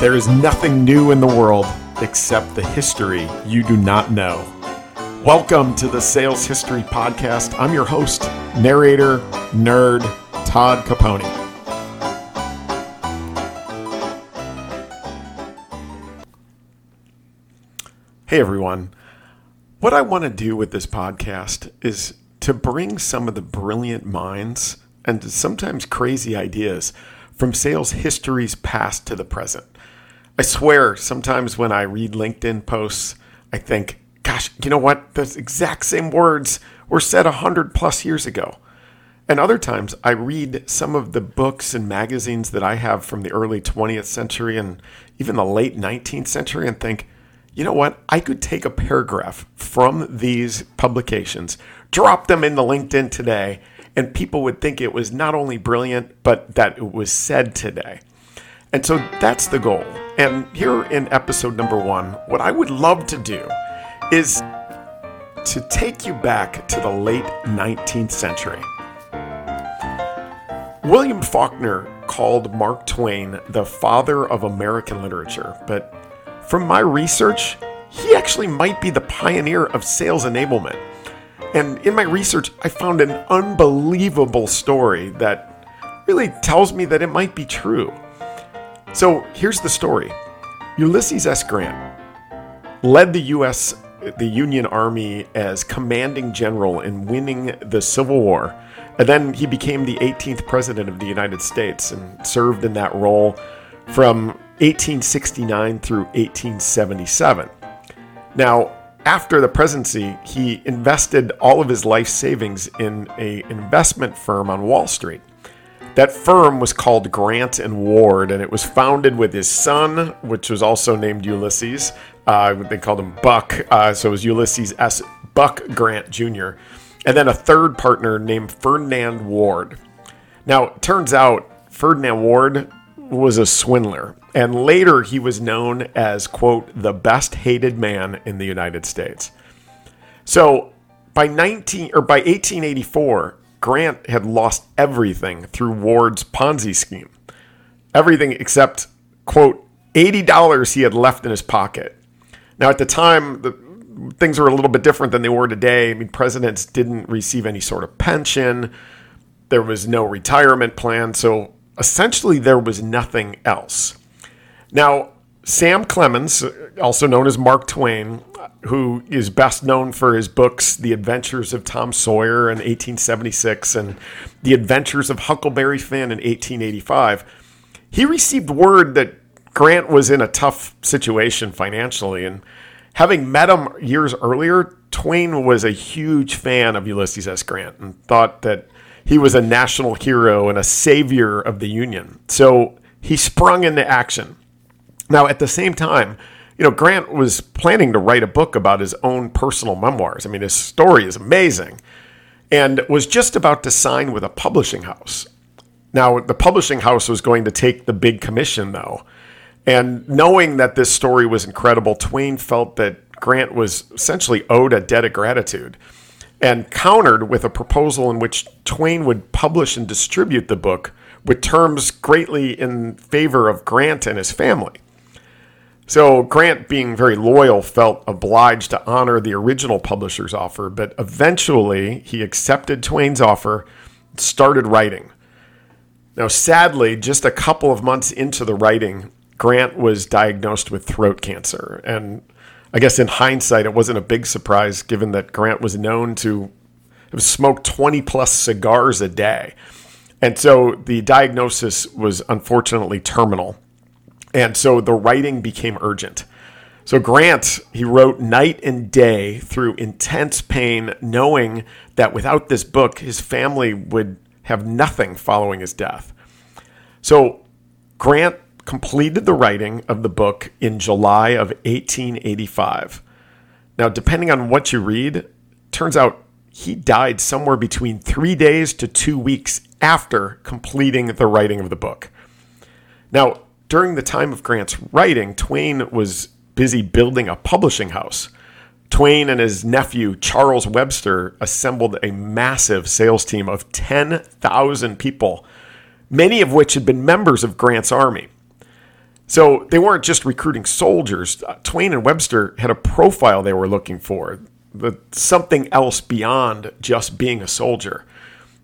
There is nothing new in the world except the history you do not know. Welcome to the Sales History Podcast. I'm your host, narrator, nerd, Todd Caponi. Hey everyone. What I want to do with this podcast is to bring some of the brilliant minds and sometimes crazy ideas from sales history's past to the present. I swear, sometimes when I read LinkedIn posts, I think, gosh, you know what? Those exact same words were said a hundred plus years ago. And other times I read some of the books and magazines that I have from the early 20th century and even the late 19th century and think, you know what? I could take a paragraph from these publications, drop them in the LinkedIn today, and people would think it was not only brilliant, but that it was said today. And so that's the goal. And here in episode number one, what I would love to do is to take you back to the late 19th century. William Faulkner called Mark Twain the father of American literature, but from my research, he actually might be the pioneer of sales enablement. And in my research, I found an unbelievable story that really tells me that it might be true. So here's the story Ulysses S. Grant led the U.S. the Union Army as commanding general in winning the Civil War. And then he became the 18th president of the United States and served in that role from 1869 through 1877. Now, after the presidency, he invested all of his life savings in a investment firm on Wall Street. That firm was called Grant and Ward, and it was founded with his son, which was also named Ulysses. Uh, they called him Buck, uh, so it was Ulysses S. Buck Grant Jr., and then a third partner named Ferdinand Ward. Now, it turns out Ferdinand Ward was a swindler, and later he was known as, quote, the best hated man in the United States. So by 19 or by 1884, Grant had lost everything through Ward's Ponzi scheme. Everything except, quote, $80 he had left in his pocket. Now, at the time, the, things were a little bit different than they were today. I mean, presidents didn't receive any sort of pension, there was no retirement plan. So essentially, there was nothing else. Now, Sam Clemens, also known as Mark Twain, who is best known for his books, The Adventures of Tom Sawyer in 1876 and The Adventures of Huckleberry Finn in 1885, he received word that Grant was in a tough situation financially. And having met him years earlier, Twain was a huge fan of Ulysses S. Grant and thought that he was a national hero and a savior of the Union. So he sprung into action. Now, at the same time, you know, Grant was planning to write a book about his own personal memoirs. I mean, his story is amazing and was just about to sign with a publishing house. Now, the publishing house was going to take the big commission, though. And knowing that this story was incredible, Twain felt that Grant was essentially owed a debt of gratitude and countered with a proposal in which Twain would publish and distribute the book with terms greatly in favor of Grant and his family. So Grant, being very loyal, felt obliged to honor the original publisher's offer, but eventually he accepted Twain's offer started writing. Now, sadly, just a couple of months into the writing, Grant was diagnosed with throat cancer. And I guess in hindsight, it wasn't a big surprise given that Grant was known to have smoked 20 plus cigars a day. And so the diagnosis was unfortunately terminal. And so the writing became urgent. So Grant, he wrote night and day through intense pain, knowing that without this book, his family would have nothing following his death. So Grant completed the writing of the book in July of 1885. Now, depending on what you read, turns out he died somewhere between three days to two weeks after completing the writing of the book. Now, during the time of Grant's writing, Twain was busy building a publishing house. Twain and his nephew, Charles Webster, assembled a massive sales team of 10,000 people, many of which had been members of Grant's army. So they weren't just recruiting soldiers. Uh, Twain and Webster had a profile they were looking for, something else beyond just being a soldier.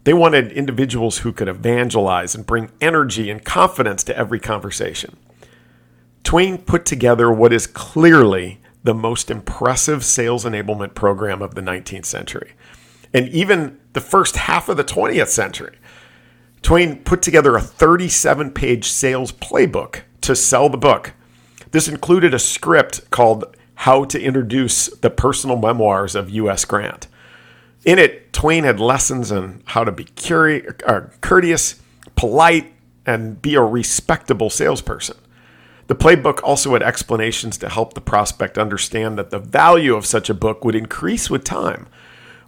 They wanted individuals who could evangelize and bring energy and confidence to every conversation. Twain put together what is clearly the most impressive sales enablement program of the 19th century, and even the first half of the 20th century. Twain put together a 37 page sales playbook to sell the book. This included a script called How to Introduce the Personal Memoirs of U.S. Grant. In it, Twain had lessons on how to be courteous, polite, and be a respectable salesperson. The playbook also had explanations to help the prospect understand that the value of such a book would increase with time,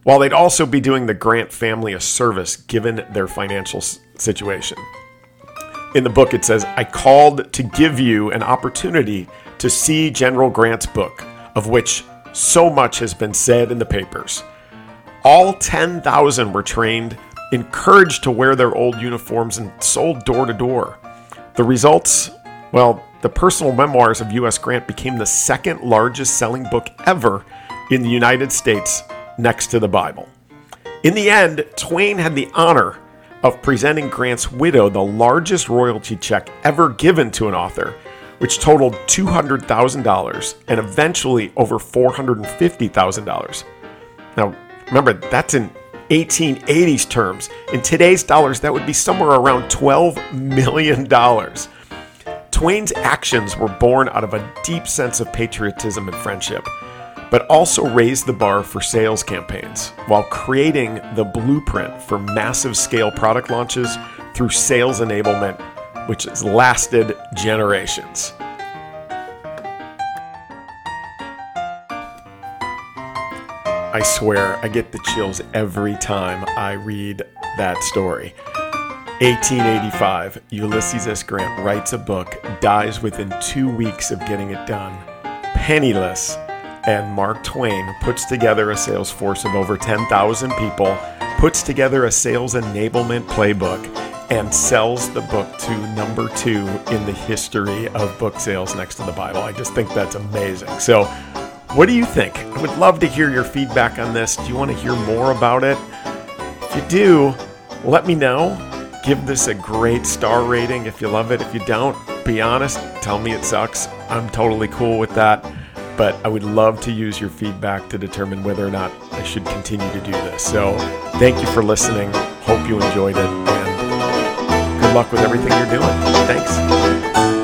while they'd also be doing the Grant family a service given their financial situation. In the book, it says, I called to give you an opportunity to see General Grant's book, of which so much has been said in the papers. All 10,000 were trained, encouraged to wear their old uniforms, and sold door to door. The results? Well, the personal memoirs of U.S. Grant became the second largest selling book ever in the United States next to the Bible. In the end, Twain had the honor of presenting Grant's widow the largest royalty check ever given to an author, which totaled $200,000 and eventually over $450,000. Now, remember, that's in 1880s terms. In today's dollars, that would be somewhere around $12 million. Twain's actions were born out of a deep sense of patriotism and friendship, but also raised the bar for sales campaigns while creating the blueprint for massive scale product launches through sales enablement, which has lasted generations. I swear, I get the chills every time I read that story. 1885, Ulysses S. Grant writes a book, dies within two weeks of getting it done, penniless, and Mark Twain puts together a sales force of over 10,000 people, puts together a sales enablement playbook, and sells the book to number two in the history of book sales next to the Bible. I just think that's amazing. So, what do you think? I would love to hear your feedback on this. Do you want to hear more about it? If you do, let me know Give this a great star rating if you love it. If you don't, be honest, tell me it sucks. I'm totally cool with that. But I would love to use your feedback to determine whether or not I should continue to do this. So thank you for listening. Hope you enjoyed it. And good luck with everything you're doing. Thanks.